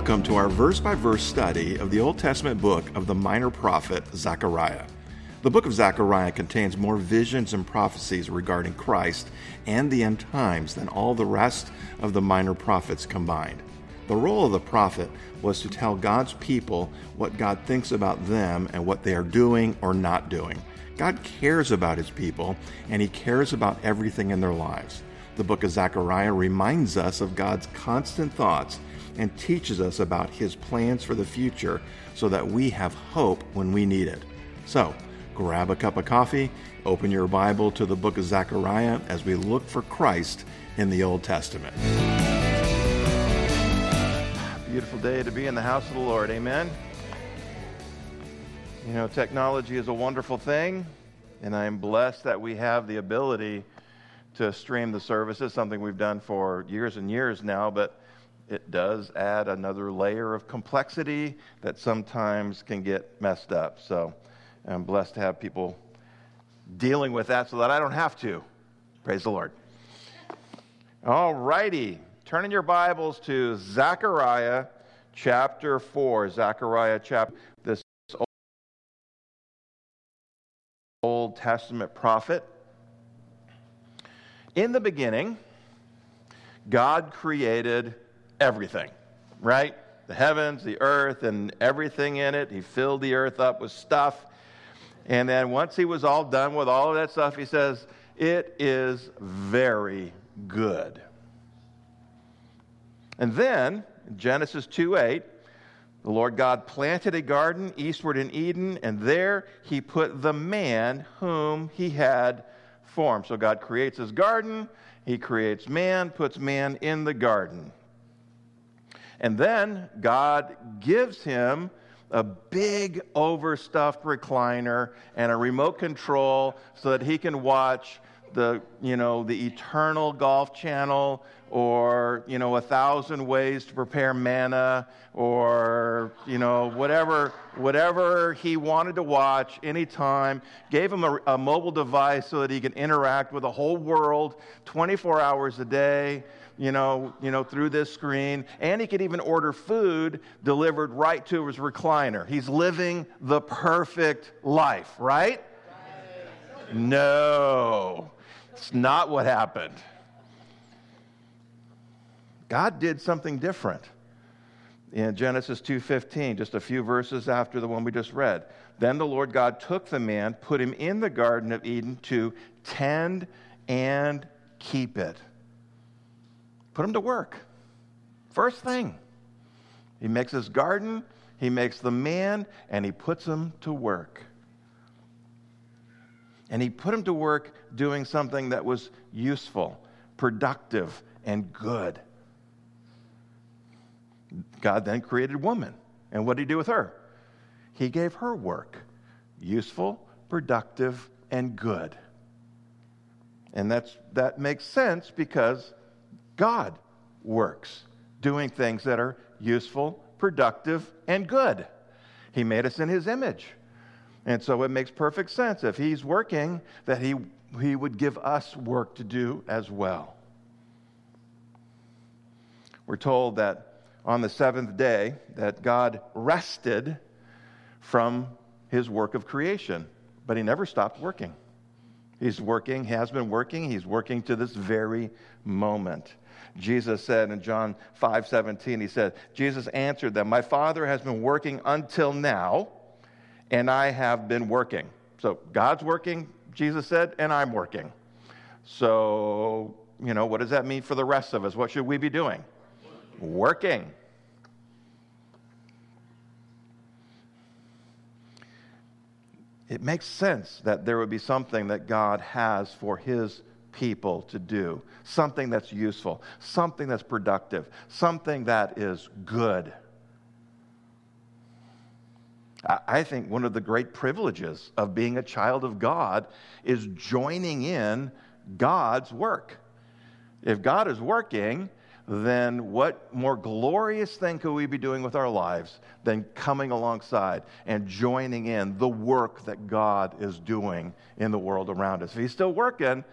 Welcome to our verse by verse study of the Old Testament book of the minor prophet Zechariah. The book of Zechariah contains more visions and prophecies regarding Christ and the end times than all the rest of the minor prophets combined. The role of the prophet was to tell God's people what God thinks about them and what they are doing or not doing. God cares about his people, and he cares about everything in their lives. The book of Zechariah reminds us of God's constant thoughts and teaches us about his plans for the future so that we have hope when we need it. So, grab a cup of coffee, open your Bible to the book of Zechariah as we look for Christ in the Old Testament. Beautiful day to be in the house of the Lord. Amen. You know, technology is a wonderful thing, and I am blessed that we have the ability to stream the services, something we've done for years and years now, but it does add another layer of complexity that sometimes can get messed up. So I'm blessed to have people dealing with that so that I don't have to. Praise the Lord. All righty. Turn in your Bibles to Zechariah chapter 4. Zechariah chapter, this Old Testament prophet. In the beginning, God created everything, right? The heavens, the earth, and everything in it. He filled the earth up with stuff. And then once he was all done with all of that stuff, he says, It is very good. And then, Genesis 2 8, the Lord God planted a garden eastward in Eden, and there he put the man whom he had formed. So God creates his garden, he creates man, puts man in the garden. And then God gives him a big overstuffed recliner and a remote control so that he can watch the you know the eternal golf channel or you know a thousand ways to prepare manna or you know whatever whatever he wanted to watch anytime. Gave him a, a mobile device so that he can interact with the whole world 24 hours a day you know, you know, through this screen, and he could even order food delivered right to his recliner. He's living the perfect life, right? No, it's not what happened. God did something different. In Genesis 2:15, just a few verses after the one we just read. Then the Lord God took the man, put him in the garden of Eden to tend and keep it. Put him to work. First thing. He makes his garden, he makes the man, and he puts him to work. And he put him to work doing something that was useful, productive, and good. God then created woman. And what did he do with her? He gave her work useful, productive, and good. And that's, that makes sense because God works, doing things that are useful, productive, and good. He made us in His image. And so it makes perfect sense if He's working that He, he would give us work to do as well. We're told that on the seventh day that God rested from his work of creation, but he never stopped working. He's working, has been working, he's working to this very moment. Jesus said in John 5 17, he said, Jesus answered them, My Father has been working until now, and I have been working. So God's working, Jesus said, and I'm working. So, you know, what does that mean for the rest of us? What should we be doing? Working. It makes sense that there would be something that God has for his people to do, something that's useful, something that's productive, something that is good. I think one of the great privileges of being a child of God is joining in God's work. If God is working, then what more glorious thing could we be doing with our lives than coming alongside and joining in the work that God is doing in the world around us? If He's still working,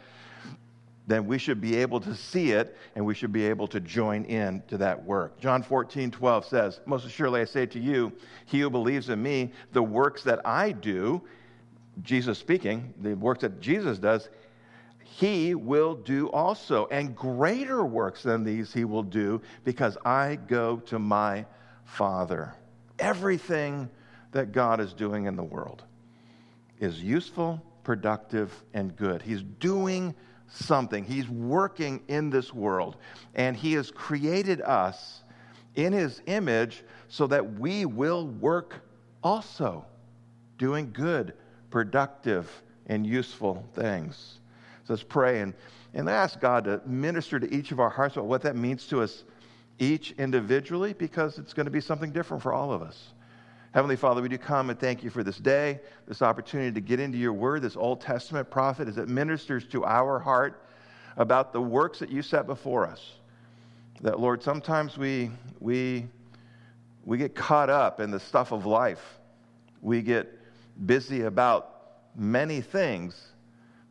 then we should be able to see it and we should be able to join in to that work. John 14, 12 says, Most assuredly I say to you, he who believes in me, the works that I do, Jesus speaking, the works that Jesus does, he will do also. And greater works than these he will do because I go to my Father. Everything that God is doing in the world is useful, productive, and good. He's doing something. He's working in this world, and He has created us in His image so that we will work also, doing good, productive, and useful things. So let's pray and, and ask God to minister to each of our hearts about what that means to us each individually, because it's going to be something different for all of us. Heavenly Father, we do come and thank you for this day, this opportunity to get into your word, this Old Testament prophet, as it ministers to our heart about the works that you set before us. That, Lord, sometimes we, we, we get caught up in the stuff of life. We get busy about many things,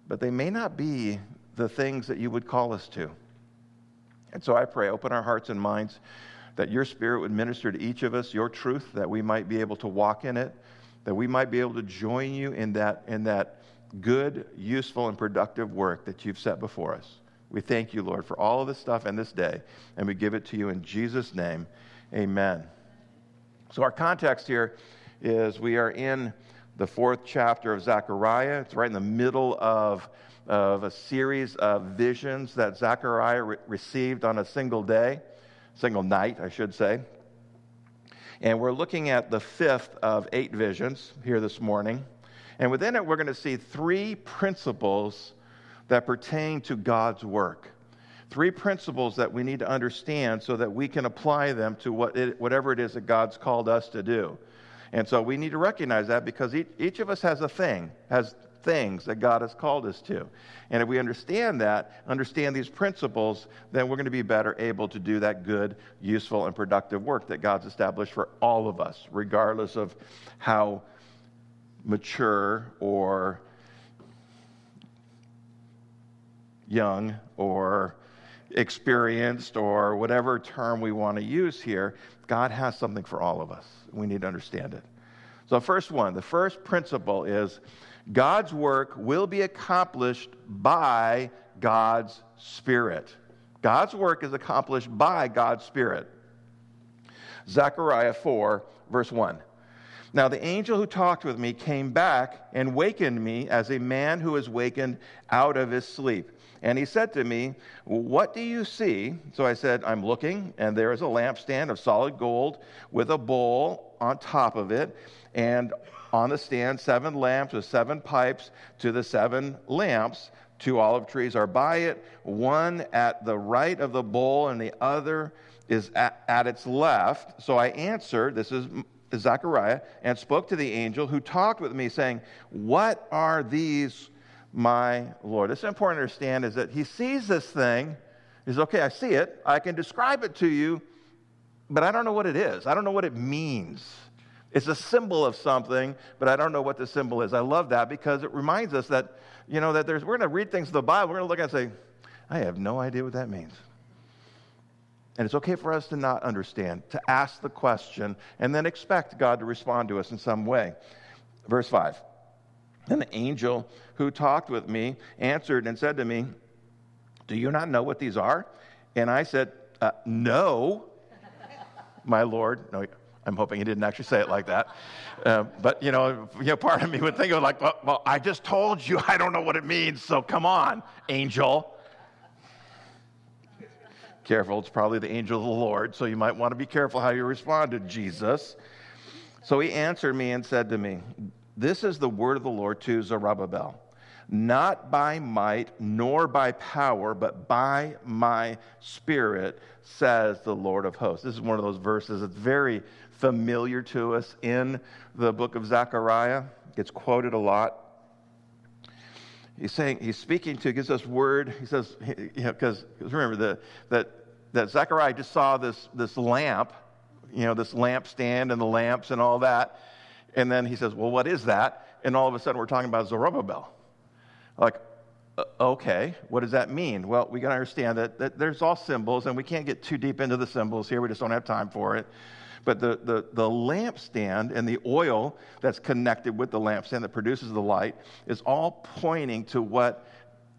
but they may not be the things that you would call us to. And so I pray, open our hearts and minds that your Spirit would minister to each of us your truth, that we might be able to walk in it, that we might be able to join you in that, in that good, useful, and productive work that you've set before us. We thank you, Lord, for all of this stuff and this day, and we give it to you in Jesus' name. Amen. So, our context here is we are in the fourth chapter of Zechariah. It's right in the middle of, of a series of visions that Zechariah re- received on a single day single night, I should say. And we're looking at the fifth of eight visions here this morning. And within it, we're going to see three principles that pertain to God's work. Three principles that we need to understand so that we can apply them to what it, whatever it is that God's called us to do. And so we need to recognize that because each, each of us has a thing, has things that God has called us to. And if we understand that, understand these principles, then we're going to be better able to do that good, useful, and productive work that God's established for all of us, regardless of how mature or young or experienced or whatever term we want to use here, God has something for all of us. We need to understand it. So, first one, the first principle is God's work will be accomplished by God's Spirit. God's work is accomplished by God's Spirit. Zechariah 4, verse 1. Now the angel who talked with me came back and wakened me as a man who is wakened out of his sleep. And he said to me, What do you see? So I said, I'm looking, and there is a lampstand of solid gold with a bowl on top of it, and on the stand seven lamps with seven pipes to the seven lamps. Two olive trees are by it, one at the right of the bowl, and the other is at, at its left. So I answered, This is Zechariah, and spoke to the angel who talked with me, saying, What are these, my Lord? It's important to understand is that he sees this thing. He's okay, I see it. I can describe it to you, but I don't know what it is. I don't know what it means. It's a symbol of something, but I don't know what the symbol is. I love that because it reminds us that, you know, that there's, we're going to read things in the Bible, we're going to look at it and say, I have no idea what that means. And it's okay for us to not understand, to ask the question, and then expect God to respond to us in some way. Verse 5. And the angel who talked with me answered and said to me, Do you not know what these are? And I said, uh, No, my Lord. No, I'm hoping he didn't actually say it like that. Uh, but, you know, you know, part of me would think of like, well, well, I just told you I don't know what it means, so come on, angel. Careful, it's probably the angel of the Lord, so you might want to be careful how you respond to Jesus. So he answered me and said to me, This is the word of the Lord to Zerubbabel not by might nor by power, but by my spirit, says the Lord of hosts. This is one of those verses that's very familiar to us in the book of Zechariah. Gets quoted a lot. He's saying, he's speaking to, gives us word. He says, you know, because remember the, that, that Zechariah just saw this, this lamp, you know, this lampstand and the lamps and all that. And then he says, well, what is that? And all of a sudden we're talking about Zerubbabel. Like, okay, what does that mean? Well, we got to understand that, that there's all symbols, and we can't get too deep into the symbols here. We just don't have time for it. But the, the, the lampstand and the oil that's connected with the lampstand that produces the light is all pointing to what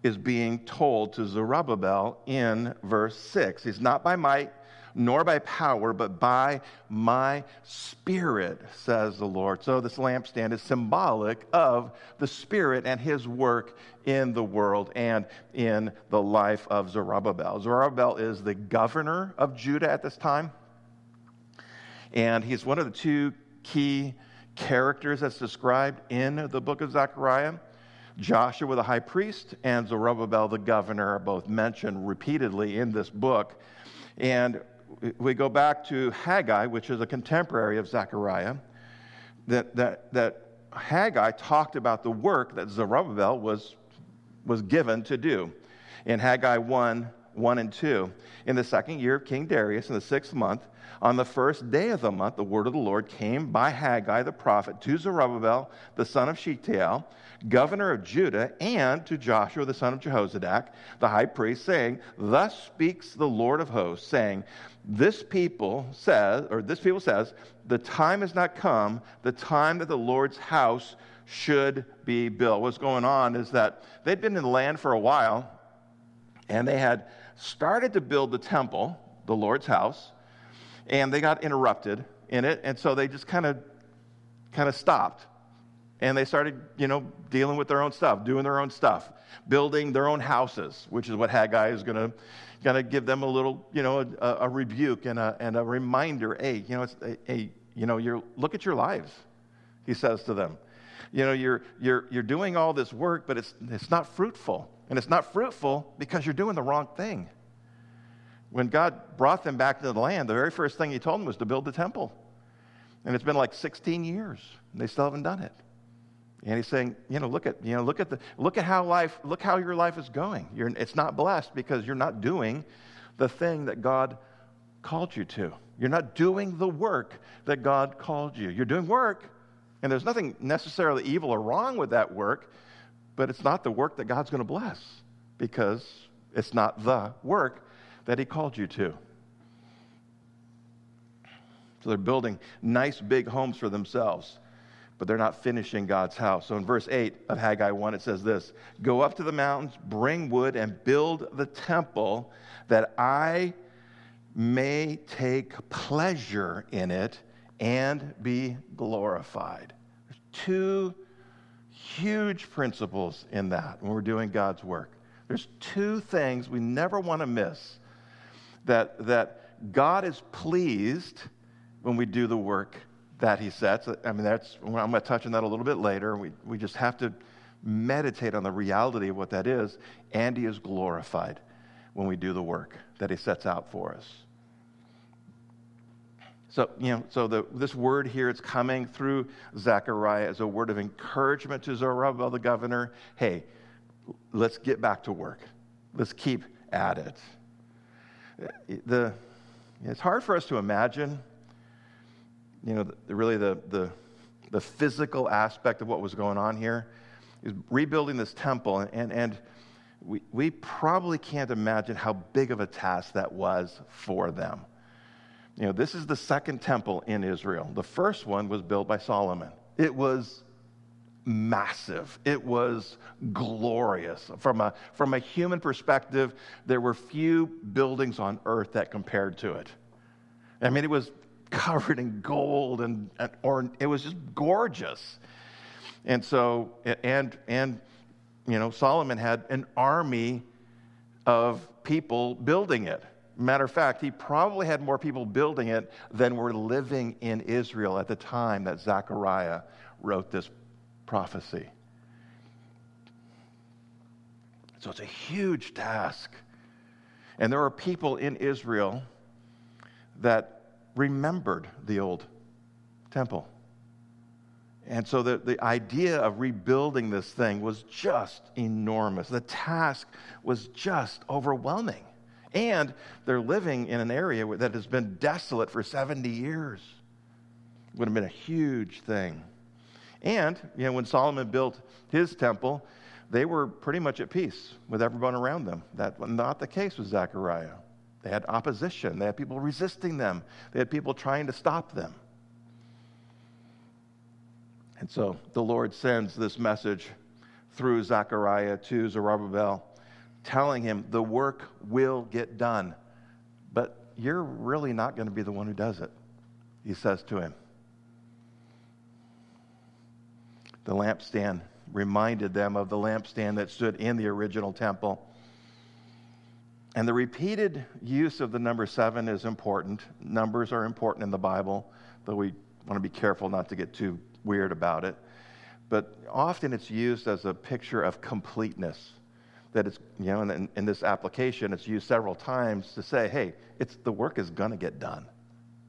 is being told to Zerubbabel in verse 6. He's not by might, nor by power, but by my spirit, says the Lord. So this lampstand is symbolic of the spirit and his work in the world and in the life of Zerubbabel. Zerubbabel is the governor of Judah at this time, and he's one of the two key characters that's described in the book of Zechariah. Joshua the high priest and Zerubbabel the governor are both mentioned repeatedly in this book. And we go back to Haggai, which is a contemporary of Zechariah, that, that, that Haggai talked about the work that Zerubbabel was, was given to do. In Haggai 1 1 and 2, in the second year of King Darius, in the sixth month, on the first day of the month, the word of the Lord came by Haggai the prophet to Zerubbabel, the son of Shealtiel, governor of Judah, and to Joshua the son of Jehozadak, the high priest, saying, Thus speaks the Lord of hosts, saying, This people says, or this people says, the time has not come, the time that the Lord's house should be built. What's going on is that they'd been in the land for a while, and they had started to build the temple, the Lord's house, and they got interrupted in it, and so they just kind of kind of stopped and they started, you know, dealing with their own stuff, doing their own stuff, building their own houses, which is what Haggai is going to to give them a little, you know, a, a, rebuke and a, and a reminder. Hey, you know, it's, hey, you know, you're, look at your lives, he says to them. You know, you're, you're, you're doing all this work, but it's, it's not fruitful. And it's not fruitful because you're doing the wrong thing. When God brought them back to the land, the very first thing he told them was to build the temple. And it's been like 16 years, and they still haven't done it. And he's saying, you know, look at, you know, look at the, look at how life, look how your life is going. You're, it's not blessed because you're not doing the thing that God called you to. You're not doing the work that God called you. You're doing work, and there's nothing necessarily evil or wrong with that work, but it's not the work that God's going to bless because it's not the work that He called you to. So they're building nice big homes for themselves but they're not finishing God's house. So in verse 8 of Haggai 1, it says this Go up to the mountains, bring wood, and build the temple that I may take pleasure in it and be glorified. There's two huge principles in that when we're doing God's work. There's two things we never want to miss that, that God is pleased when we do the work that he sets. I mean, that's, I'm going to touch on that a little bit later. We, we just have to meditate on the reality of what that is. And he is glorified when we do the work that he sets out for us. So, you know, so the, this word here, it's coming through Zechariah as a word of encouragement to Zerubbabel, the governor. Hey, let's get back to work. Let's keep at it. The, it's hard for us to imagine you know, the, really the, the, the physical aspect of what was going on here is rebuilding this temple. And, and we, we probably can't imagine how big of a task that was for them. You know, this is the second temple in Israel. The first one was built by Solomon. It was massive. It was glorious. From a, from a human perspective, there were few buildings on earth that compared to it. I mean, it was covered in gold and, and or it was just gorgeous. And so and and you know Solomon had an army of people building it. Matter of fact, he probably had more people building it than were living in Israel at the time that Zechariah wrote this prophecy. So it's a huge task. And there are people in Israel that remembered the old temple. And so the, the idea of rebuilding this thing was just enormous. The task was just overwhelming. And they're living in an area that has been desolate for 70 years. Would have been a huge thing. And, you know, when Solomon built his temple, they were pretty much at peace with everyone around them. That was not the case with Zechariah. They had opposition, they had people resisting them, they had people trying to stop them. And so the Lord sends this message through Zechariah to Zerubbabel, telling him the work will get done, but you're really not going to be the one who does it, he says to him. The lampstand reminded them of the lampstand that stood in the original temple. And the repeated use of the number seven is important. Numbers are important in the Bible, though we want to be careful not to get too weird about it. But often it's used as a picture of completeness. That it's, you know, in, in this application, it's used several times to say, hey, it's, the work is going to get done.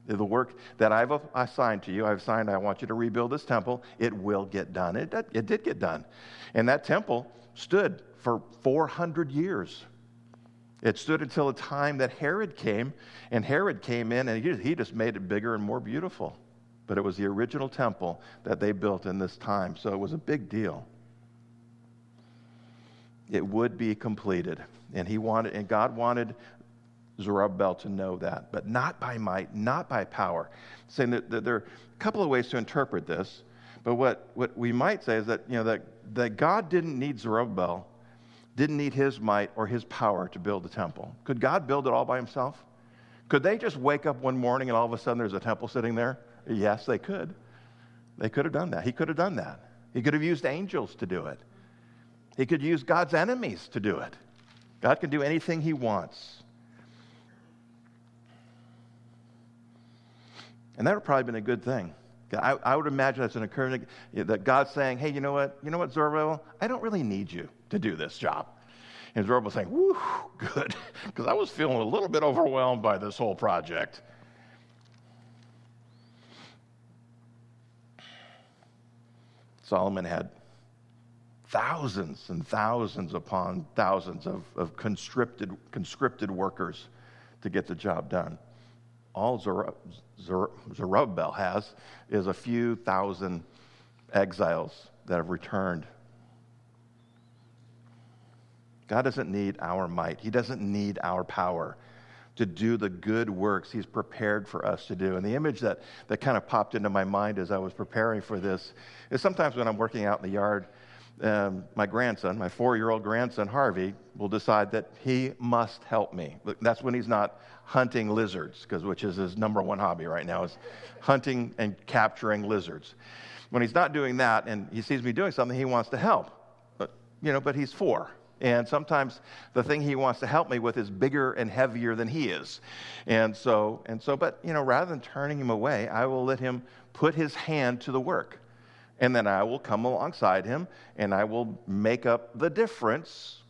The work that I've assigned to you, I've signed, I want you to rebuild this temple, it will get done. It, it did get done. And that temple stood for 400 years. It stood until the time that Herod came, and Herod came in and he just made it bigger and more beautiful. But it was the original temple that they built in this time, so it was a big deal. It would be completed. And he wanted, and God wanted Zerubbabel to know that, but not by might, not by power. Saying that, that there are a couple of ways to interpret this, but what, what we might say is that, you know, that, that God didn't need Zerubbabel, didn't need his might or his power to build the temple. Could God build it all by himself? Could they just wake up one morning and all of a sudden there's a temple sitting there? Yes, they could. They could have done that. He could have done that. He could have used angels to do it. He could use God's enemies to do it. God can do anything he wants. And that would probably been a good thing. I, I would imagine that's an occurrence that God's saying, hey, you know what? You know what, Zerubbabel? I don't really need you to do this job. And Zerubbabel saying, whoo, good, because I was feeling a little bit overwhelmed by this whole project. Solomon had thousands and thousands upon thousands of, of conscripted, conscripted workers to get the job done all Zerubbabel has is a few thousand exiles that have returned. God doesn't need our might, He doesn't need our power to do the good works He's prepared for us to do. And the image that, that kind of popped into my mind as I was preparing for this is sometimes when I'm working out in the yard, um, my grandson, my four year old grandson, Harvey, will decide that he must help me. That's when he's not hunting lizards, because which is his number one hobby right now, is hunting and capturing lizards. When he's not doing that and he sees me doing something, he wants to help. But, you know, but he's four. And sometimes the thing he wants to help me with is bigger and heavier than he is. And so, and so, but, you know, rather than turning him away, I will let him put his hand to the work. And then I will come alongside him and I will make up the difference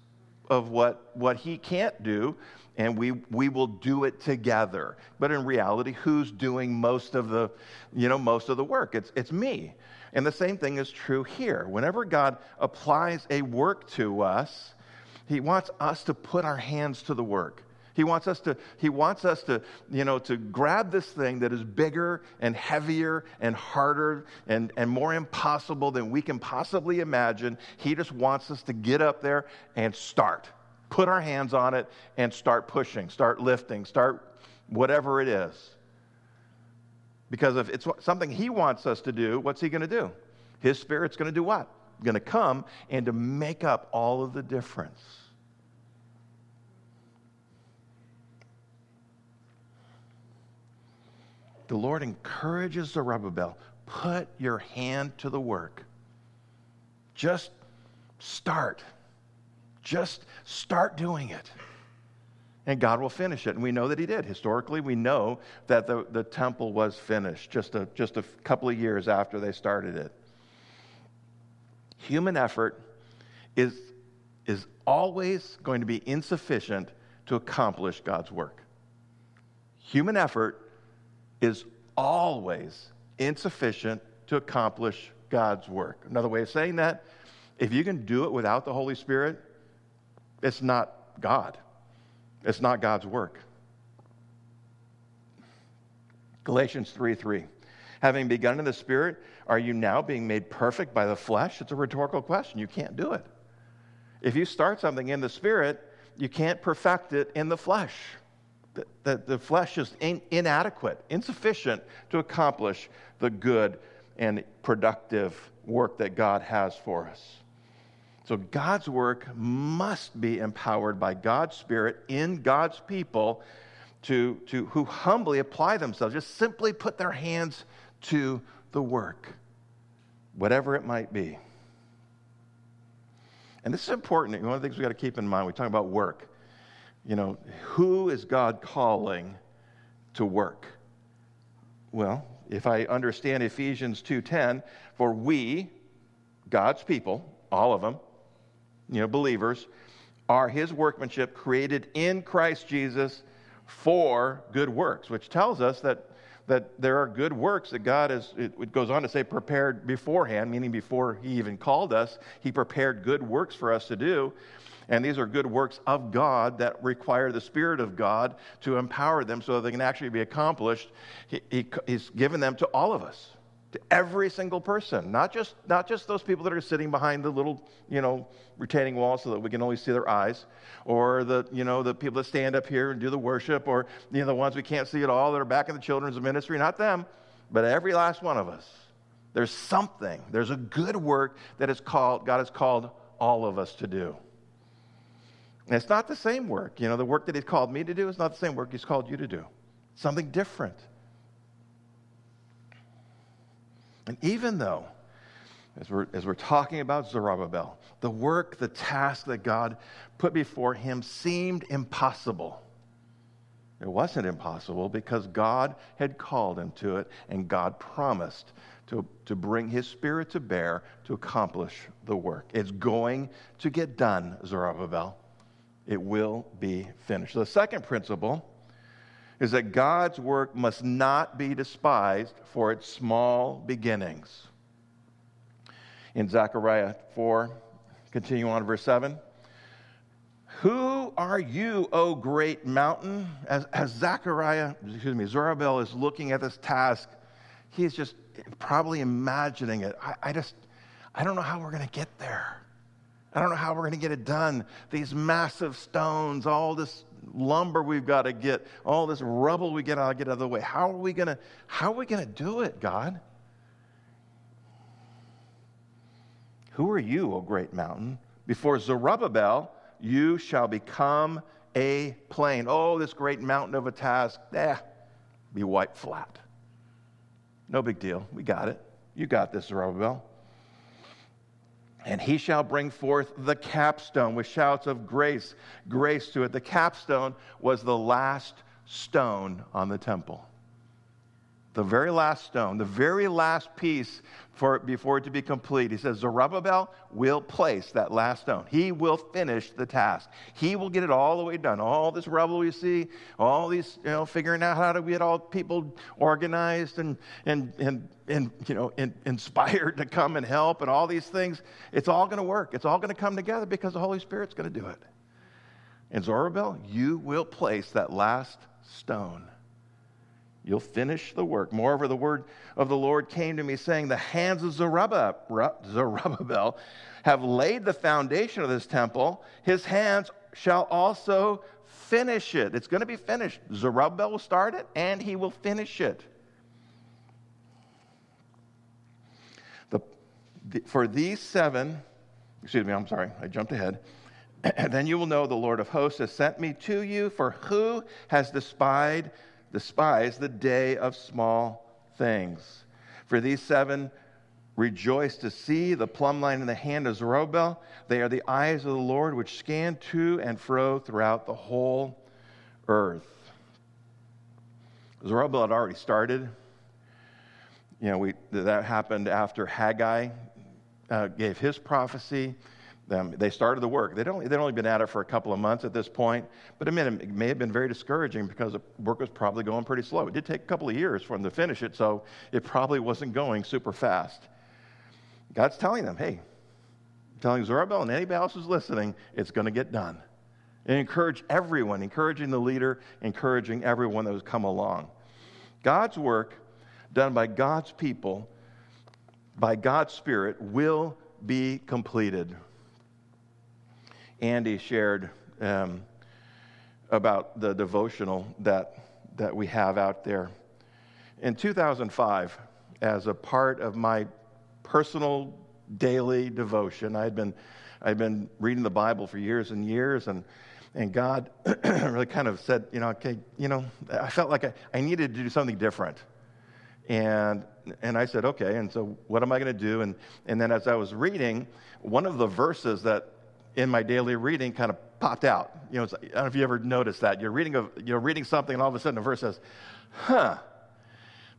of what, what he can't do and we, we will do it together. But in reality, who's doing most of the, you know, most of the work? It's, it's me. And the same thing is true here. Whenever God applies a work to us, he wants us to put our hands to the work. He wants us to, he wants us to, you know, to grab this thing that is bigger and heavier and harder and, and more impossible than we can possibly imagine. He just wants us to get up there and start. Put our hands on it and start pushing, start lifting, start whatever it is. Because if it's something he wants us to do, what's he going to do? His spirit's going to do what? Going to come and to make up all of the difference. The Lord encourages Zerubbabel put your hand to the work. Just start. Just start doing it. And God will finish it. And we know that He did. Historically, we know that the, the temple was finished just a, just a couple of years after they started it. Human effort is, is always going to be insufficient to accomplish God's work. Human effort is always insufficient to accomplish God's work. Another way of saying that, if you can do it without the Holy Spirit, it's not God. It's not God's work. Galatians 3 3. Having begun in the Spirit, are you now being made perfect by the flesh? It's a rhetorical question. You can't do it. If you start something in the Spirit, you can't perfect it in the flesh. The, the flesh is in, inadequate, insufficient to accomplish the good and productive work that God has for us. So God's work must be empowered by God's Spirit in God's people to, to, who humbly apply themselves, just simply put their hands to the work, whatever it might be. And this is important. One of the things we got to keep in mind, we talk about work. You know, who is God calling to work? Well, if I understand Ephesians 2:10, for we, God's people, all of them, you know, believers, are his workmanship created in Christ Jesus for good works, which tells us that that there are good works that God has, it goes on to say, prepared beforehand, meaning before He even called us, He prepared good works for us to do. And these are good works of God that require the Spirit of God to empower them so that they can actually be accomplished. He, he, he's given them to all of us to every single person, not just, not just those people that are sitting behind the little, you know, retaining wall so that we can only see their eyes, or the, you know, the people that stand up here and do the worship, or, you know, the ones we can't see at all that are back in the children's ministry, not them, but every last one of us. There's something, there's a good work that is called, God has called all of us to do. And it's not the same work. You know, the work that He's called me to do is not the same work He's called you to do. Something different. And even though, as we're, as we're talking about Zerubbabel, the work, the task that God put before him seemed impossible. It wasn't impossible because God had called him to it and God promised to, to bring his spirit to bear to accomplish the work. It's going to get done, Zerubbabel. It will be finished. The second principle is that God's work must not be despised for its small beginnings. In Zechariah 4, continue on verse 7. Who are you, O great mountain? As, as Zechariah, excuse me, Zerubbabel is looking at this task, he's just probably imagining it. I, I just, I don't know how we're going to get there. I don't know how we're going to get it done. These massive stones, all this lumber we've got to get, all this rubble we got to get out of the way. How are we going to how are we going to do it, God? Who are you, O great mountain? Before Zerubbabel, you shall become a plain. Oh, this great mountain of a task, eh, be wiped flat. No big deal. We got it. You got this, Zerubbabel. And he shall bring forth the capstone with shouts of grace, grace to it. The capstone was the last stone on the temple. The very last stone, the very last piece for before it to be complete. He says, Zerubbabel will place that last stone. He will finish the task. He will get it all the way done. All this rubble we see, all these, you know, figuring out how to get all people organized and, and, and, and you know, in, inspired to come and help and all these things. It's all going to work. It's all going to come together because the Holy Spirit's going to do it. And Zerubbabel, you will place that last stone. You'll finish the work. Moreover, the word of the Lord came to me, saying, The hands of Zerubbabel have laid the foundation of this temple. His hands shall also finish it. It's going to be finished. Zerubbabel will start it, and he will finish it. The, the, for these seven, excuse me, I'm sorry, I jumped ahead. And then you will know the Lord of hosts has sent me to you, for who has despised despise the day of small things. For these seven rejoice to see the plumb line in the hand of Zerubbabel. They are the eyes of the Lord which scan to and fro throughout the whole earth. Zerubbabel had already started. You know, we, that happened after Haggai uh, gave his prophecy They started the work. They'd only, they'd only been at it for a couple of months at this point, but I mean, it may have been very discouraging because the work was probably going pretty slow. It did take a couple of years for them to finish it, so it probably wasn't going super fast. God's telling them, hey, telling Zerubbabel and anybody else who's listening, it's going to get done. And encourage everyone, encouraging the leader, encouraging everyone that has come along. God's work done by God's people, by God's Spirit, will be completed. Andy shared um, about the devotional that, that we have out there. In 2005, as a part of my personal daily devotion, I had been, I'd been reading the Bible for years and years, and, and God really kind of said, you know, okay, you know, I felt like I, I needed to do something different. And, and I said, okay, and so what am I going to do? And, and then as I was reading, one of the verses that in my daily reading kind of popped out. You know, I don't know if you ever noticed that. You're reading, a, you're reading something, and all of a sudden a verse says, huh,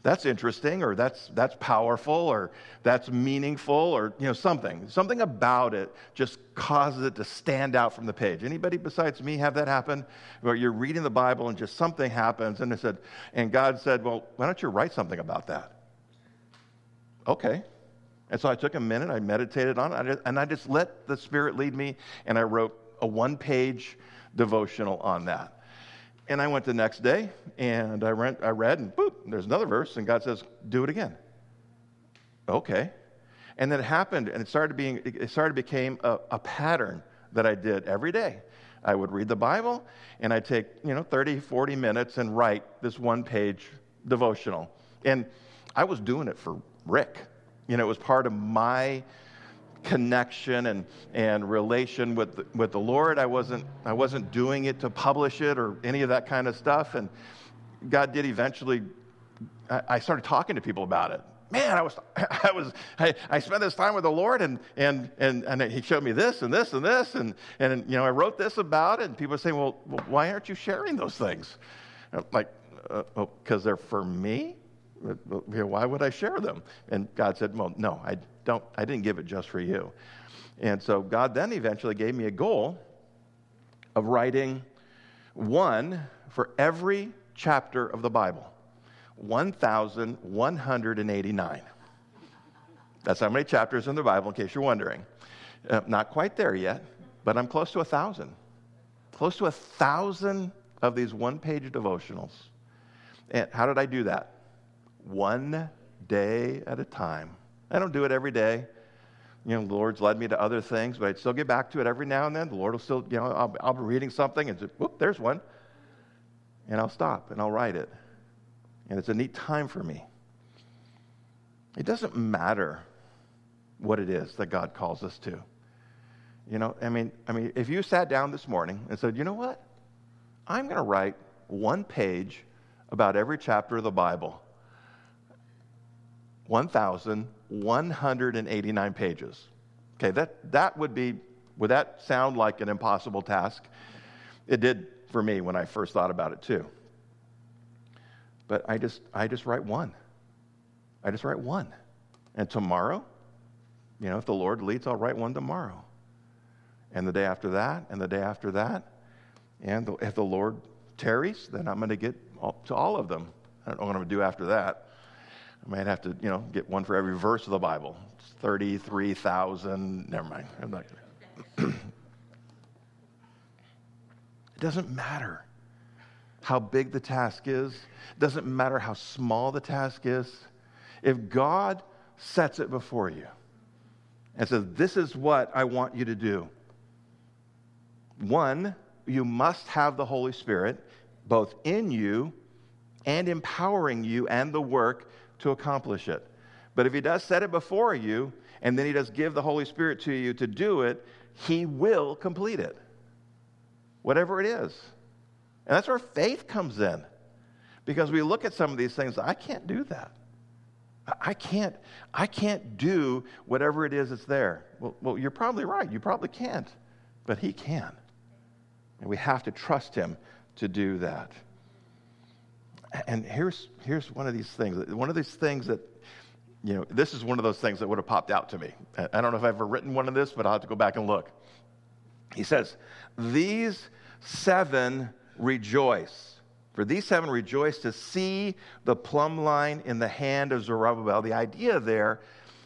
that's interesting, or that's, that's powerful, or that's meaningful, or, you know, something. Something about it just causes it to stand out from the page. Anybody besides me have that happen? Where you're reading the Bible and just something happens, and it said, and God said, well, why don't you write something about that? Okay. And so I took a minute, I meditated on it, and I just let the Spirit lead me, and I wrote a one page devotional on that. And I went the next day, and I, read, I read, and boop, there's another verse, and God says, Do it again. Okay. And then it happened, and it started being, it started became a, a pattern that I did every day. I would read the Bible, and I'd take, you know, 30, 40 minutes and write this one page devotional. And I was doing it for Rick. You know, it was part of my connection and, and relation with the, with the Lord. I wasn't, I wasn't doing it to publish it or any of that kind of stuff. And God did eventually, I, I started talking to people about it. Man, I was, I was, I, I spent this time with the Lord and, and, and, and he showed me this and this and this. And, and, you know, I wrote this about it. And people say, well, why aren't you sharing those things? I'm like, uh, oh, because they're for me? Why would I share them? And God said, Well, no, I, don't, I didn't give it just for you. And so God then eventually gave me a goal of writing one for every chapter of the Bible 1,189. That's how many chapters in the Bible, in case you're wondering. Uh, not quite there yet, but I'm close to a thousand. Close to a thousand of these one page devotionals. And how did I do that? One day at a time. I don't do it every day. You know, the Lord's led me to other things, but I still get back to it every now and then. The Lord will still, you know, I'll, I'll be reading something and say, whoop, there's one. And I'll stop and I'll write it. And it's a neat time for me. It doesn't matter what it is that God calls us to. You know, I mean, I mean, if you sat down this morning and said, you know what? I'm going to write one page about every chapter of the Bible 1,189 pages. Okay, that, that would be, would that sound like an impossible task? It did for me when I first thought about it too. But I just, I just write one. I just write one. And tomorrow, you know, if the Lord leads, I'll write one tomorrow. And the day after that, and the day after that. And if the Lord tarries, then I'm going to get to all of them. I don't know what I'm going to do after that. I might have to, you know, get one for every verse of the Bible. It's 33,000. Never mind. I'm not it doesn't matter how big the task is. It doesn't matter how small the task is. If God sets it before you and says, This is what I want you to do, one, you must have the Holy Spirit both in you and empowering you and the work to accomplish it. But if He does set it before you, and then He does give the Holy Spirit to you to do it, He will complete it, whatever it is. And that's where faith comes in. Because we look at some of these things, I can't do that. I can't, I can't do whatever it is that's there. Well, well, you're probably right. You probably can't. But He can. And we have to trust Him to do that and here's, here's one of these things. One of these things that, you know, this is one of those things that would have popped out to me. I don't know if I've ever written one of this, but I'll have to go back and look. He says, These seven rejoice. For these seven rejoice to see the plumb line in the hand of Zerubbabel. The idea there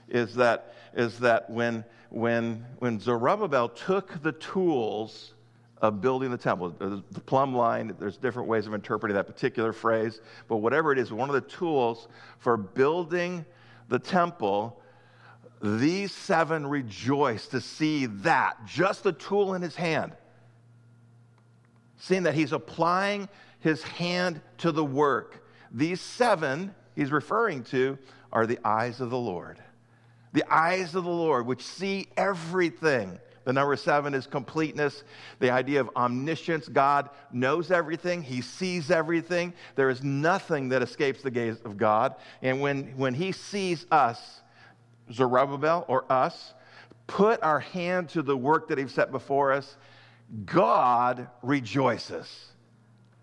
is that, is that when, when, when Zerubbabel took the tools of building the temple. The plumb line, there's different ways of interpreting that particular phrase, but whatever it is, one of the tools for building the temple, these seven rejoice to see that, just a tool in his hand, seeing that he's applying his hand to the work. These seven he's referring to are the eyes of the Lord. The eyes of the Lord, which see everything. The number seven is completeness, the idea of omniscience. God knows everything, He sees everything. There is nothing that escapes the gaze of God. And when, when He sees us, Zerubbabel or us, put our hand to the work that He's set before us, God rejoices.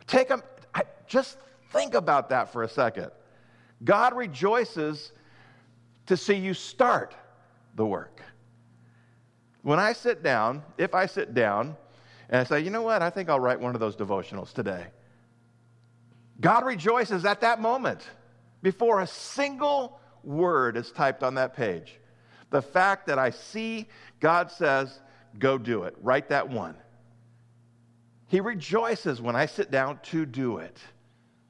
Take a, just think about that for a second. God rejoices to see you start the work. When I sit down, if I sit down and I say, you know what, I think I'll write one of those devotionals today. God rejoices at that moment before a single word is typed on that page. The fact that I see God says, go do it, write that one. He rejoices when I sit down to do it.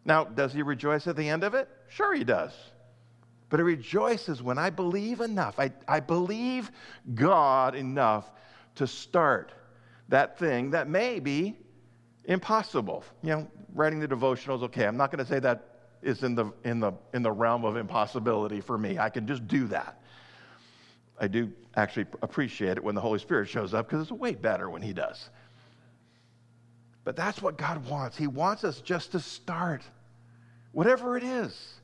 Now, does he rejoice at the end of it? Sure, he does. But it rejoices when I believe enough. I, I believe God enough to start that thing that may be impossible. You know, writing the devotionals, okay, I'm not going to say that is in the, in, the, in the realm of impossibility for me. I can just do that. I do actually appreciate it when the Holy Spirit shows up because it's way better when He does. But that's what God wants. He wants us just to start, whatever it is.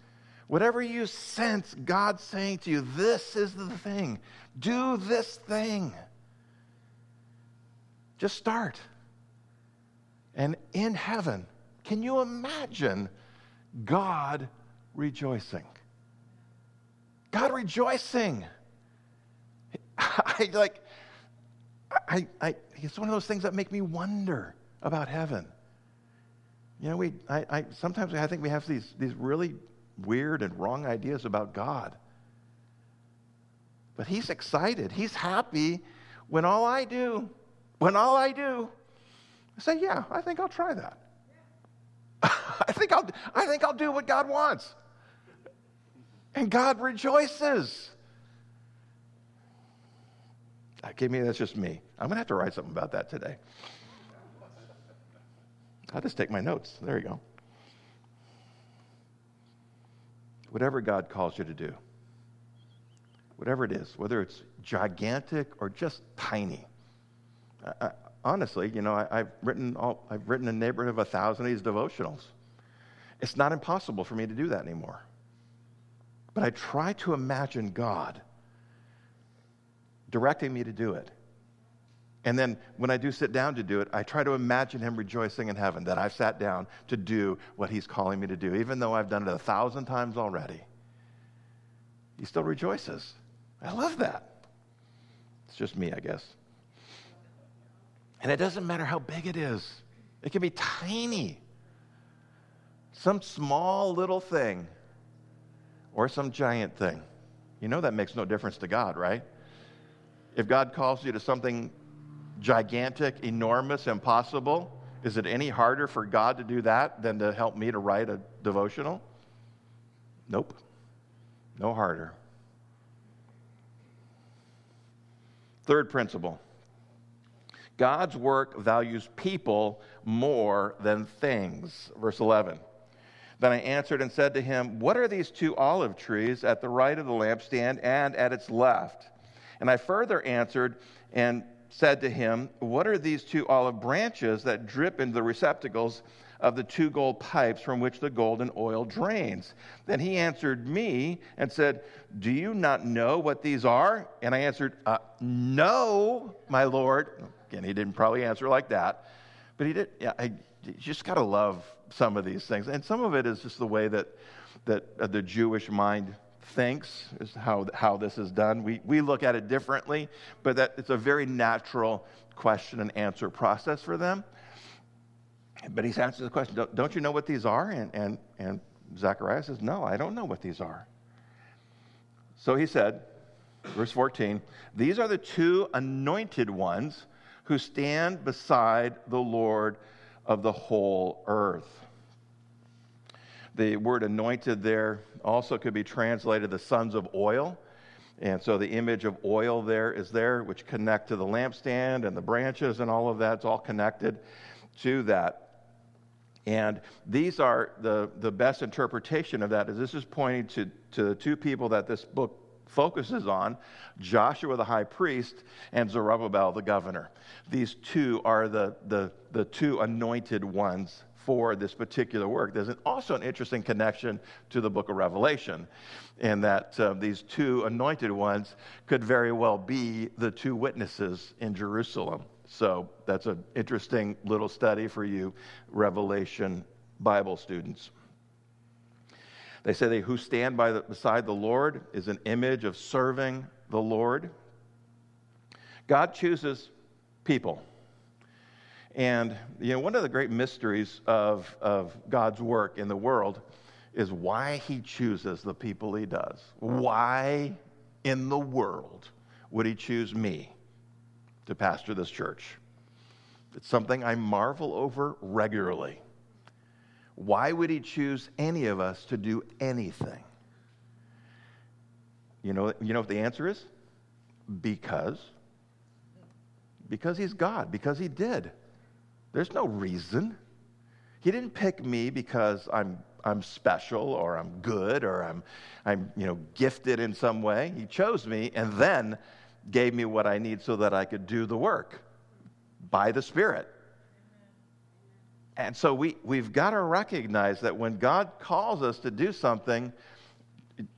Whatever you sense God saying to you, this is the thing. Do this thing. Just start. And in heaven, can you imagine God rejoicing? God rejoicing. I like, I, I, it's one of those things that make me wonder about heaven. You know, we, I, I, sometimes I think we have these, these really weird and wrong ideas about God. But he's excited. He's happy when all I do, when all I do, I say, yeah, I think I'll try that. I think I'll, I think I'll do what God wants. And God rejoices. Uh, okay, me, that's just me. I'm going to have to write something about that today. I'll just take my notes. There you go. Whatever God calls you to do, whatever it is, whether it's gigantic or just tiny. I, I, honestly, you know, I, have written all, I've written a neighborhood of a thousand of these devotionals. It's not impossible for me to do that anymore. But I try to imagine God directing me to do it. And then when I do sit down to do it, I try to imagine him rejoicing in heaven that I've sat down to do what he's calling me to do, even though I've done it a thousand times already. He still rejoices. I love that. It's just me, I guess. And it doesn't matter how big it is, it can be tiny. Some small little thing or some giant thing. You know that makes no difference to God, right? If God calls you to something gigantic, enormous, impossible? Is it any harder for God to do that than to help me to write a devotional? Nope. No harder. Third principle God's work values people more than things. Verse 11. Then I answered and said to him, What are these two olive trees at the right of the lampstand and at its left? And I further answered and said to him, What are these two olive branches that drip into the receptacles of the two gold pipes from which the golden oil drains? Then he answered me and said, Do you not know what these are? And I answered, uh, No, my Lord. Again, he didn't probably answer like that, but he did. Yeah, I, you just got to love some of these things. And some of it is just the way that, that uh, the Jewish mind thinks is how, how this is done. We, we look at it differently, but that it's a very natural question and answer process for them. But he's answering the question, don't, don't you know what these are? And, and, and Zechariah says, no, I don't know what these are. So he said, verse 14, these are the two anointed ones who stand beside the Lord of the whole earth. The word anointed there also could be translated the sons of oil. And so the image of oil there is there, which connect to the lampstand and the branches and all of that. It's all connected to that. And these are the, the best interpretation of that is this is pointing to, to the two people that this book focuses on Joshua the high priest and Zerubbabel the governor. These two are the, the, the two anointed ones for this particular work. There's an, also an interesting connection to the book of Revelation, in that uh, these two anointed ones could very well be the two witnesses in Jerusalem. So that's an interesting little study for you, Revelation Bible students. They say they who stand by the, beside the Lord is an image of serving the Lord. God chooses people. And you know, one of the great mysteries of, of God's work in the world is why he chooses the people he does. Why in the world would he choose me to pastor this church? It's something I marvel over regularly. Why would he choose any of us to do anything? You know, you know what the answer is? Because. Because he's God, because he did. There's no reason. He didn't pick me because I'm, I'm special or I'm good or I'm, I'm you know, gifted in some way. He chose me and then gave me what I need so that I could do the work by the Spirit. And so we, we've got to recognize that when God calls us to do something,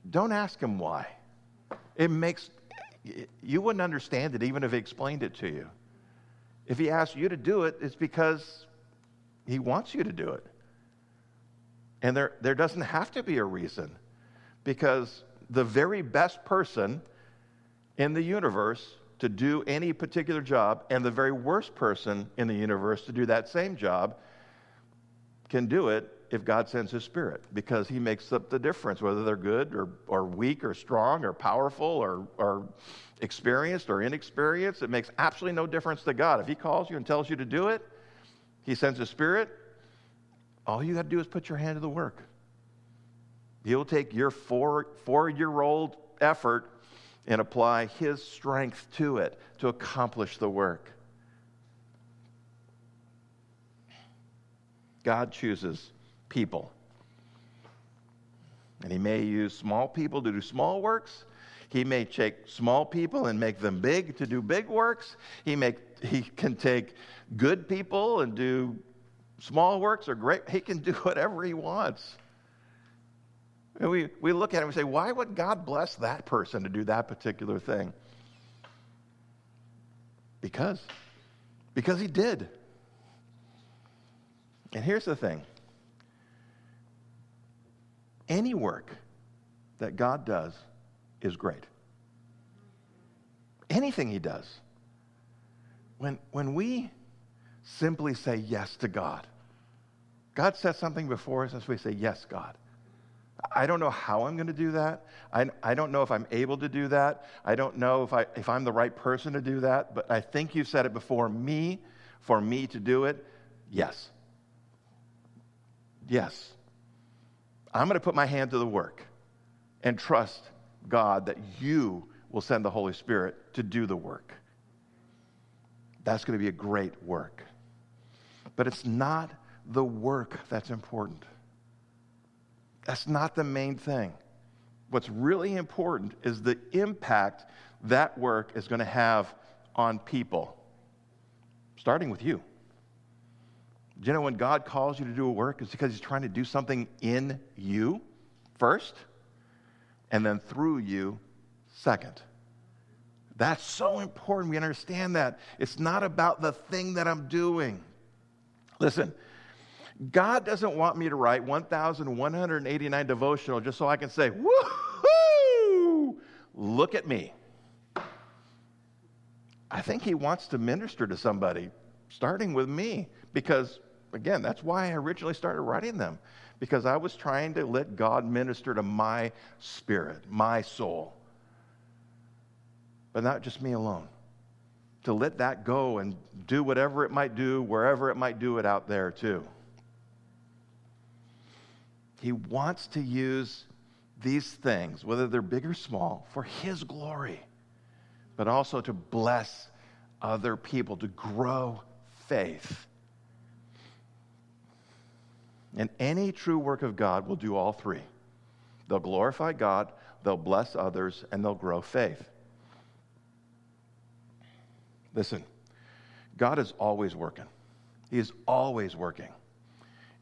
don't ask Him why. It makes, you wouldn't understand it even if He explained it to you. If He asks you to do it, it's because He wants you to do it. And there, there doesn't have to be a reason because the very best person in the universe to do any particular job and the very worst person in the universe to do that same job can do it if God sends His Spirit because He makes up the difference, whether they're good or, or weak or strong or powerful or, or experienced or inexperienced. It makes absolutely no difference to God. If He calls you and tells you to do it, He sends His Spirit. All you got to do is put your hand to the work. He'll take your four, four year old effort and apply His strength to it to accomplish the work. God chooses people. And He may use small people to do small works. He may take small people and make them big to do big works. He, make, he can take good people and do small works or great. He can do whatever He wants. And we, we look at it and say, why would God bless that person to do that particular thing? Because. Because He did. And here's the thing any work that God does is great. Anything He does. When, when we simply say yes to God, God sets something before us as we say, Yes, God. I don't know how I'm going to do that. I, I don't know if I'm able to do that. I don't know if, I, if I'm the right person to do that, but I think you said it before me, for me to do it. Yes. Yes. I'm going to put my hand to the work and trust God that you will send the Holy Spirit to do the work. That's going to be a great work. But it's not the work that's important. That's not the main thing. What's really important is the impact that work is going to have on people, starting with you. Do you know when God calls you to do a work, it's because He's trying to do something in you first, and then through you second. That's so important. We understand that. It's not about the thing that I'm doing. Listen, God doesn't want me to write 1,189 devotional just so I can say, woohoo, look at me. I think He wants to minister to somebody, starting with me, because again, that's why I originally started writing them, because I was trying to let God minister to my spirit, my soul. But not just me alone. To let that go and do whatever it might do, wherever it might do it out there, too. He wants to use these things, whether they're big or small, for His glory, but also to bless other people, to grow faith. And any true work of God will do all three. They'll glorify God, they'll bless others, and they'll grow faith. Listen, God is always working. He is always working.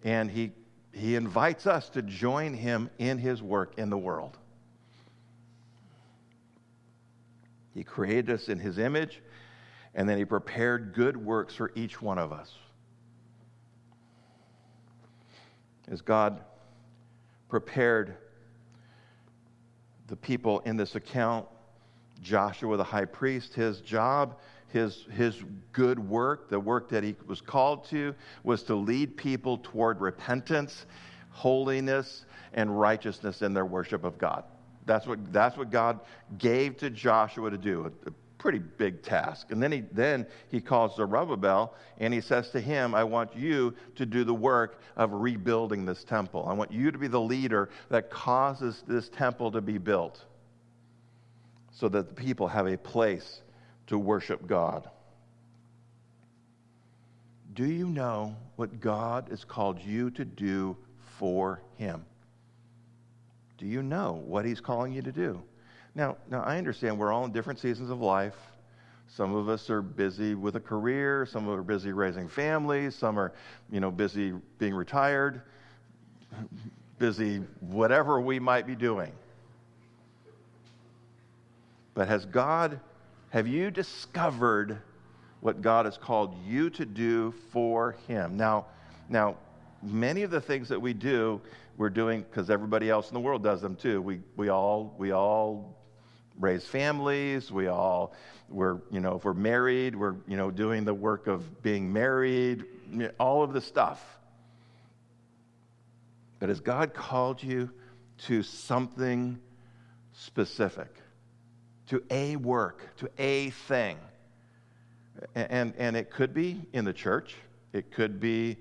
And he, he invites us to join him in his work in the world. He created us in his image, and then he prepared good works for each one of us. As God prepared the people in this account, Joshua the high priest, his job his, his good work, the work that he was called to, was to lead people toward repentance, holiness, and righteousness in their worship of God. That's what, that's what God gave to Joshua to do, pretty big task. And then he, then he calls Zerubbabel and he says to him, I want you to do the work of rebuilding this temple. I want you to be the leader that causes this temple to be built so that the people have a place to worship God. Do you know what God has called you to do for Him? Do you know what He's calling you to do? Now, now I understand we're all in different seasons of life. Some of us are busy with a career, some are busy raising families, some are, you know, busy being retired, busy whatever we might be doing. But has God have you discovered what God has called you to do for Him? Now, now, many of the things that we do, we're doing because everybody else in the world does them too. We, we all, we all raise families. We all, we're, you know, if we're married, we're, you know, doing the work of being married, all of the stuff. But has God called you to something specific? to a work, to a thing. And, and it could be in the church, it could be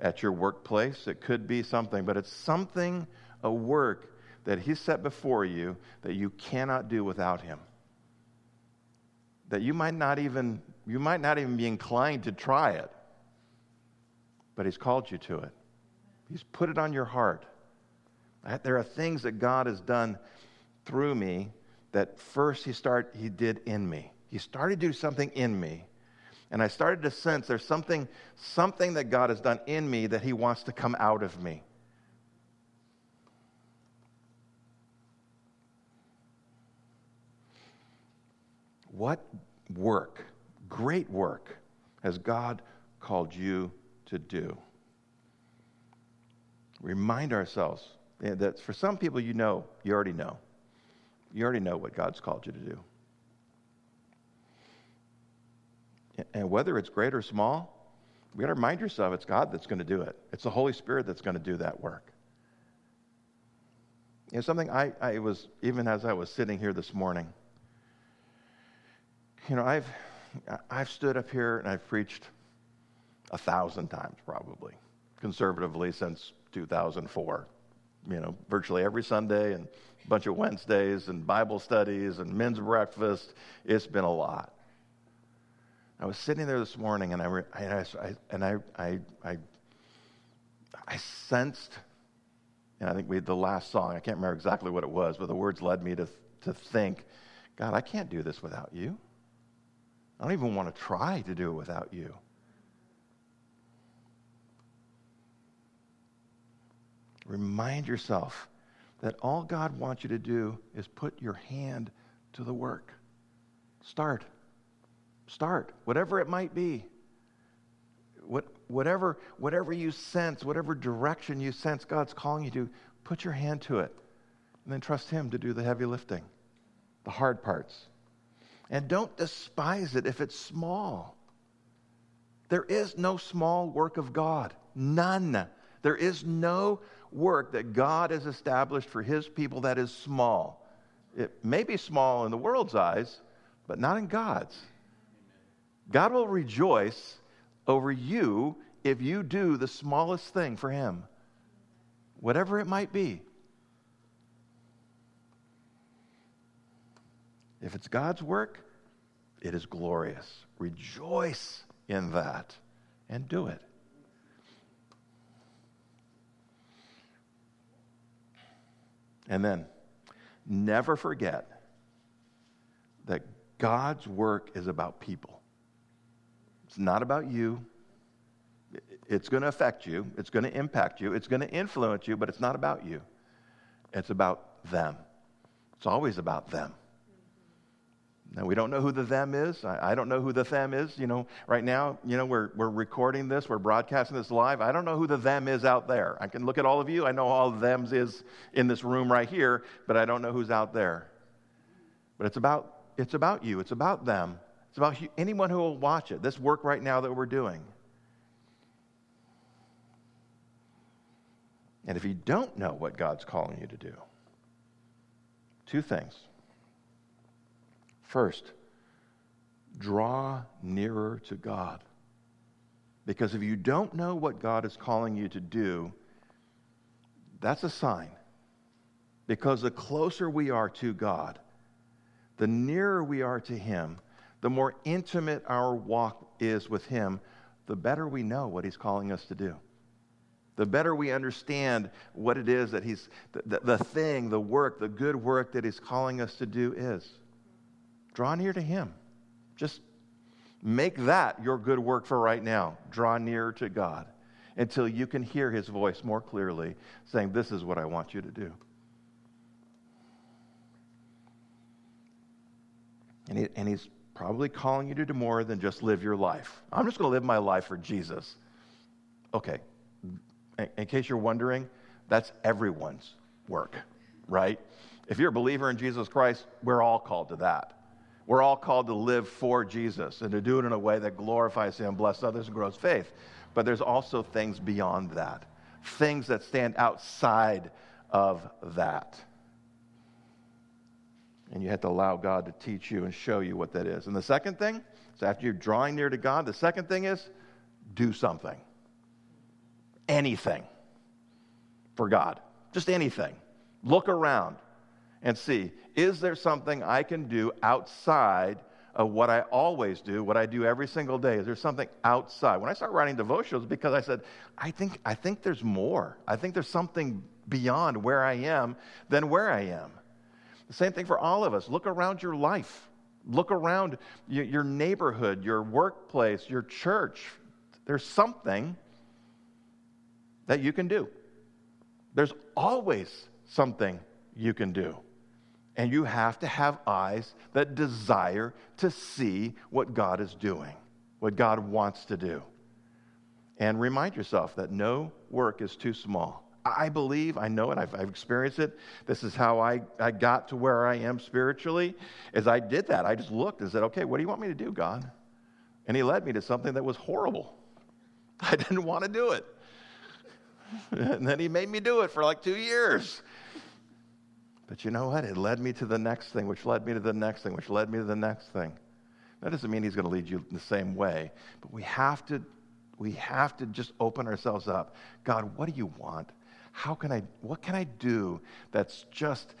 at your workplace, it could be something, but it's something, a work that He set before you that you cannot do without Him. That you might not even, you might not even be inclined to try it, but He's called you to it. He's put it on your heart. There are things that God has done through me that first he start he did in me. He started to do something in me. And I started to sense there's something, something that God has done in me that he wants to come out of me. What work, great work, has God called you to do? Remind ourselves eh, that for some people, you know, you already know. You already know what God's called you to do. And whether it's great or small, we got to remind yourself it's God that's going to do it. It's the Holy Spirit that's going to do that work. You know, something I, I was, even as I was sitting here this morning, you know, I've, I've stood up here and I've preached a thousand times probably, conservatively since 2004. You know, virtually every Sunday and a bunch of Wednesdays and Bible studies and men's breakfast. It's been a lot. I was sitting there this morning and I, I, I and I, I, I, I sensed, and I think we had the last song, I can't remember exactly what it was, but the words led me to, to think, God, I can't do this without you. I don't even want to try to do it without you. Remind yourself that all God wants you to do is put your hand to the work. Start. Start, whatever it might be. What, whatever, whatever you sense, whatever direction you sense God's calling you to, put your hand to it. And then trust Him to do the heavy lifting, the hard parts. And don't despise it if it's small. There is no small work of God. None. There is no work that God has established for his people that is small. It may be small in the world's eyes, but not in God's. God will rejoice over you if you do the smallest thing for him, whatever it might be. If it's God's work, it is glorious. Rejoice in that and do it. And then, never forget that God's work is about people. It's not about you. It's going to affect you, it's going to impact you, it's going to influence you, but it's not about you. It's about them. It's always about them. Now, we don't know who the them is. I, I, don't know who the them is. You know, right now, you know, we're, we're recording this, we're broadcasting this live. I don't know who the them is out there. I can look at all of you. I know all of them is in this room right here, but I don't know who's out there. But it's about, it's about you, it's about them, it's about anyone who will watch it, this work right now that we're doing. And if you don't know what God's calling you to do, two things. First, draw nearer to God. Because if you don't know what God is calling you to do, that's a sign. Because the closer we are to God, the nearer we are to Him, the more intimate our walk is with Him, the better we know what He's calling us to do the better we understand what it is that he's, the, the, thing, the work, the good work that he's calling us to do is. Draw near to him. Just make that your good work for right now. Draw near to God until you can hear his voice more clearly saying, This is what I want you to do. And, he, and he's probably calling you to do more than just live your life. I'm just going to live my life for Jesus. Okay, in case you're wondering, that's everyone's work, right? If you're a believer in Jesus Christ, we're all called to that. We're all called to live for Jesus and to do it in a way that glorifies Him, bless others, and grows faith. But there's also things beyond that, things that stand outside of that. And you have to allow God to teach you and show you what that is. And the second thing is after you're drawing near to God, the second thing is do something anything for God. Just anything. Look around and see is there something I can do outside of what I always do, what I do every single day? Is there something outside? When I started writing devotionals, because I said, I think, I think there's more. I think there's something beyond where I am than where I am. The same thing for all of us. Look around your life. Look around your neighborhood, your workplace, your church. There's something that you can do. There's always something you can do. And you have to have eyes that desire to see what God is doing, what God wants to do. And remind yourself that no work is too small. I believe, I know it, I've, I've, experienced it. This is how I, I got to where I am spiritually. As I did that, I just looked and said, okay, what do you want me to do, God? And He led me to something that was horrible. I didn't want to do it. and then he made me do it for like two years. But you know what? It led me to the next thing, which led me to the next thing, which led me to the next thing. That doesn't mean he's going to lead you the same way, but we have to we have to just open ourselves up. God, what do you want? How can I what can I do that's just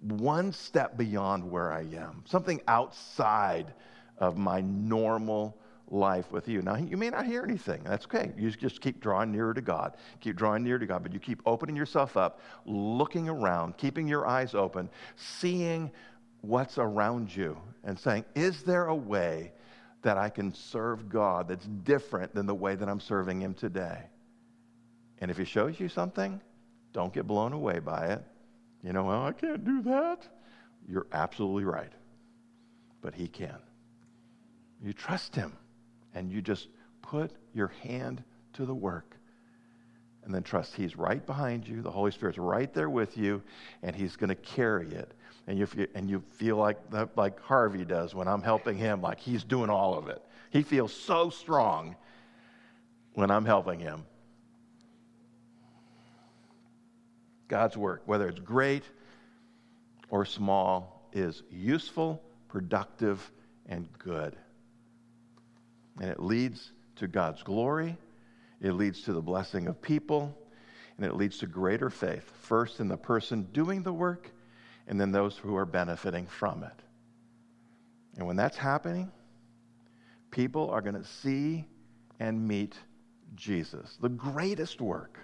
one step beyond where I am? Something outside of my normal life with you. Now, you may not hear anything. That's okay. You just keep drawing nearer to God. Keep drawing nearer to God, but you keep opening yourself up, looking around, keeping your eyes open, seeing what's around you, and saying, Is there a way that I can serve God that's different than the way that I'm serving Him today? And if He shows you something, don't get blown away by it. You know, well, I can't do that. You're absolutely right. But He can. You trust Him and you just put your hand to the work. And then trust he's right behind you. The holy spirit's right there with you and he's going to carry it. And you feel, and you feel like like harvey does when i'm helping him like he's doing all of it. He feels so strong when i'm helping him. God's work whether it's great or small is useful productive and good and it leads to God's glory, it leads to the blessing of people, and it leads to greater faith, first in the person doing the work, and then those who are benefiting from it. And when that's happening, people are going to see and meet Jesus. The greatest work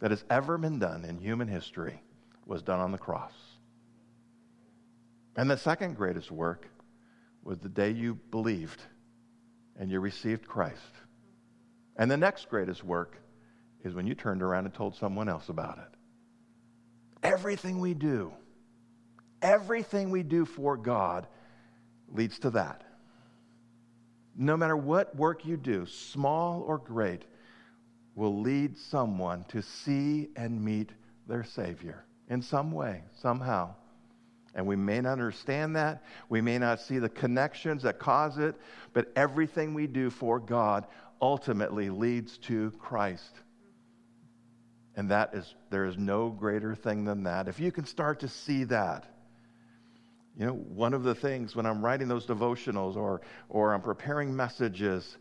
that has ever been done in human history was done on the cross. And the second greatest work was the day you believed and you received Christ. And the next greatest work is when you turned around and told someone else about it. Everything we do, everything we do for God leads to that. No matter what work you do, small or great, will lead someone to see and meet their Savior in some way, somehow. And we may not understand that. We may not see the connections that cause it, but everything we do for God ultimately leads to Christ. And that is, there is no greater thing than that. If you can start to see that, you know, one of the things when I'm writing those devotionals or, or I'm preparing messages,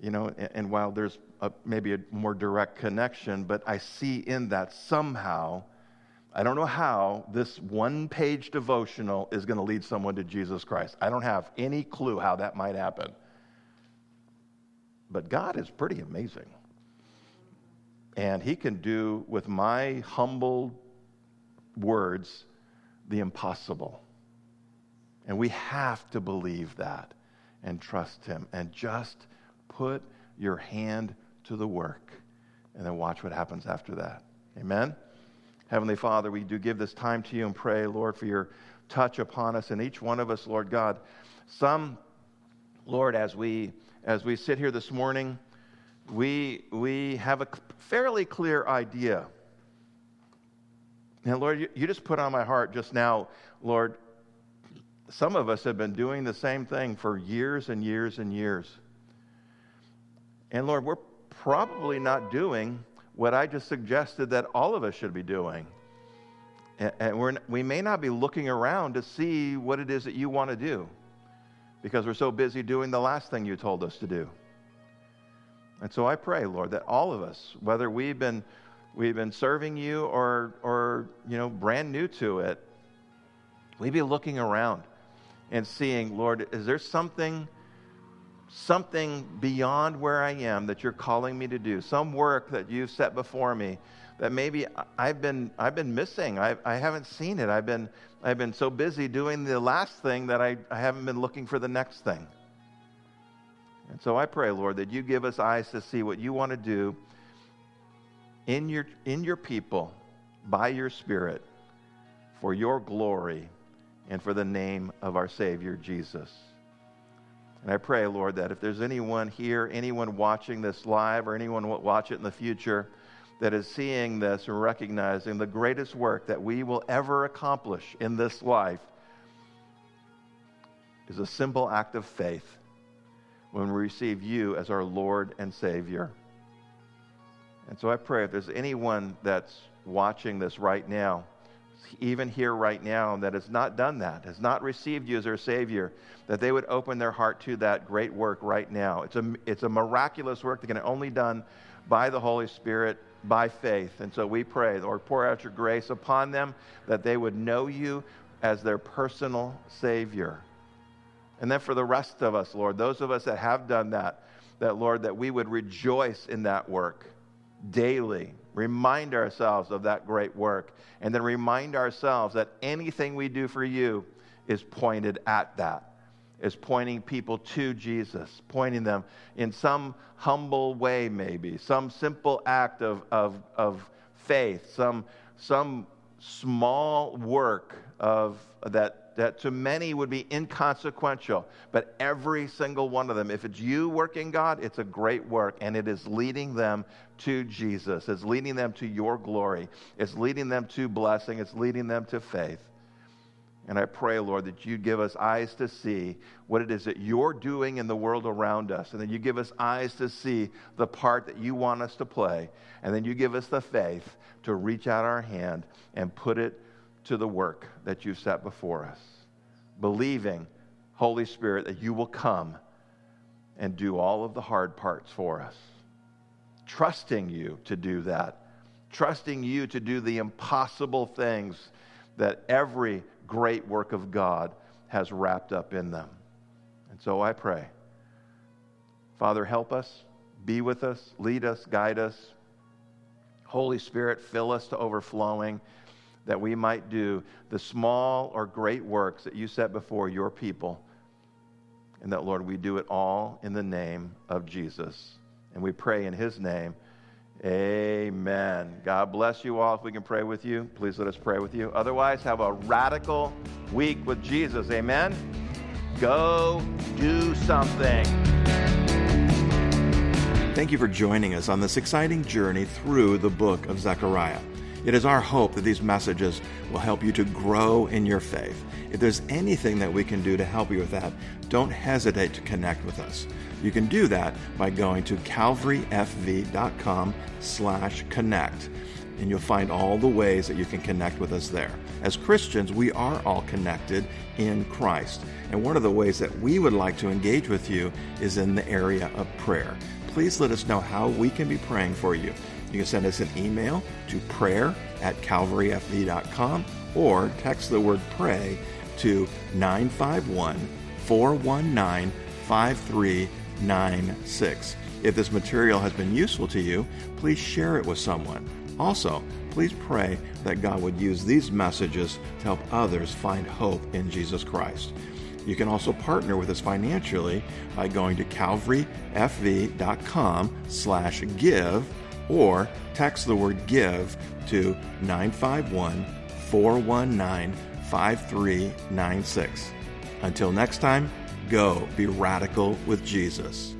you know, and, and while there's a, maybe a more direct connection, but I see in that somehow, I don't know how, this one page devotional is going to lead someone to Jesus Christ. I don't have any clue how that might happen. But God is pretty amazing. And He can do with my humble words the impossible. And we have to believe that and trust Him and just put your hand to the work and then watch what happens after that. Amen? Heavenly Father, we do give this time to you and pray, Lord, for your touch upon us and each one of us, Lord God. Some, Lord, as we as we sit here this morning, we we have a fairly clear idea. And Lord, you, you just put on my heart just now, Lord, some of us have been doing the same thing for years and years and years. And Lord, we're probably not doing what I just suggested that all of us should be doing. And we're, we may not be looking around to see what it is that you want to do because we're so busy doing the last thing you told us to do. And so I pray, Lord, that all of us, whether we've been, we've been serving you or, or you know, brand new to it, we be looking around and seeing, Lord, is there something, something beyond where I am that you're calling me to do? Some work that you've set before me that maybe I've been, I've been missing. I, I haven't seen it. I've been, I've been so busy doing the last thing that I, I haven't been looking for the next thing. And so I pray, Lord, that you give us eyes to see what you want to do in your, in your people by your Spirit for your glory and for the name of our Savior, Jesus. And I pray, Lord, that if there's anyone here, anyone watching this live, or anyone will watch it in the future that is seeing this and recognizing the greatest work that we will ever accomplish in this life is a simple act of faith when we receive you as our Lord and Savior. And so I pray if there's anyone that's watching this right now, even here right now that has not done that, has not received you as their Savior, that they would open their heart to that great work right now. It's a, it's a miraculous work that can only done by the Holy Spirit, by faith. And so we pray, Lord, pour out your grace upon them that they would know you as their personal Savior. And then for the rest of us, Lord, those of us that have done that, that, Lord, that we would rejoice in that work daily, remind ourselves of that great work, and then remind ourselves that anything we do for you is pointed at that, is pointing people to Jesus, pointing them in some humble way, maybe, some simple act of, of, of faith, some, some small work of that that to many would be inconsequential, but every single one of them, if it's you working God, it's a great work, and it is leading them to Jesus. It's leading them to your glory. It's leading them to blessing. It's leading them to faith. And I pray, Lord, that you give us eyes to see what it is that you're doing in the world around us. And then you give us eyes to see the part that you want us to play. And then you give us the faith to reach out our hand and put it to the work that you've set before us, believing, Holy Spirit, that you will come and do all of the hard parts for us, trusting you to do that, trusting you to do the impossible things that every great work of God has wrapped up in them. And so I pray, Father, help us, be with us, lead us, guide us. Holy Spirit, fill us to overflowing that we might do the small or great works that you set before your people. And that, Lord, we do it all in the name of Jesus. And we pray in his name. Amen. God bless you all. If we can pray with you, please let us pray with you. Otherwise, have a radical week with Jesus. Amen. Go do something. Thank you for joining us on this exciting journey through the book of Zechariah. It is our hope that these messages will help you to grow in your faith. If there's anything that we can do to help you with that, don't hesitate to connect with us. You can do that by going to calvaryfv.com slash connect, and you'll find all the ways that you can connect with us there. As Christians, we are all connected in Christ. And one of the ways that we would like to engage with you is in the area of prayer. Please let us know how we can be praying for you. You can send us an email to prayer at calvaryfv.com or text the word pray to 951 419 5396. If this material has been useful to you, please share it with someone. Also, please pray that God would use these messages to help others find hope in Jesus Christ. You can also partner with us financially by going to calvaryfv.com slash give or text the word give to 951 419 5396. Until next time, go be radical with Jesus.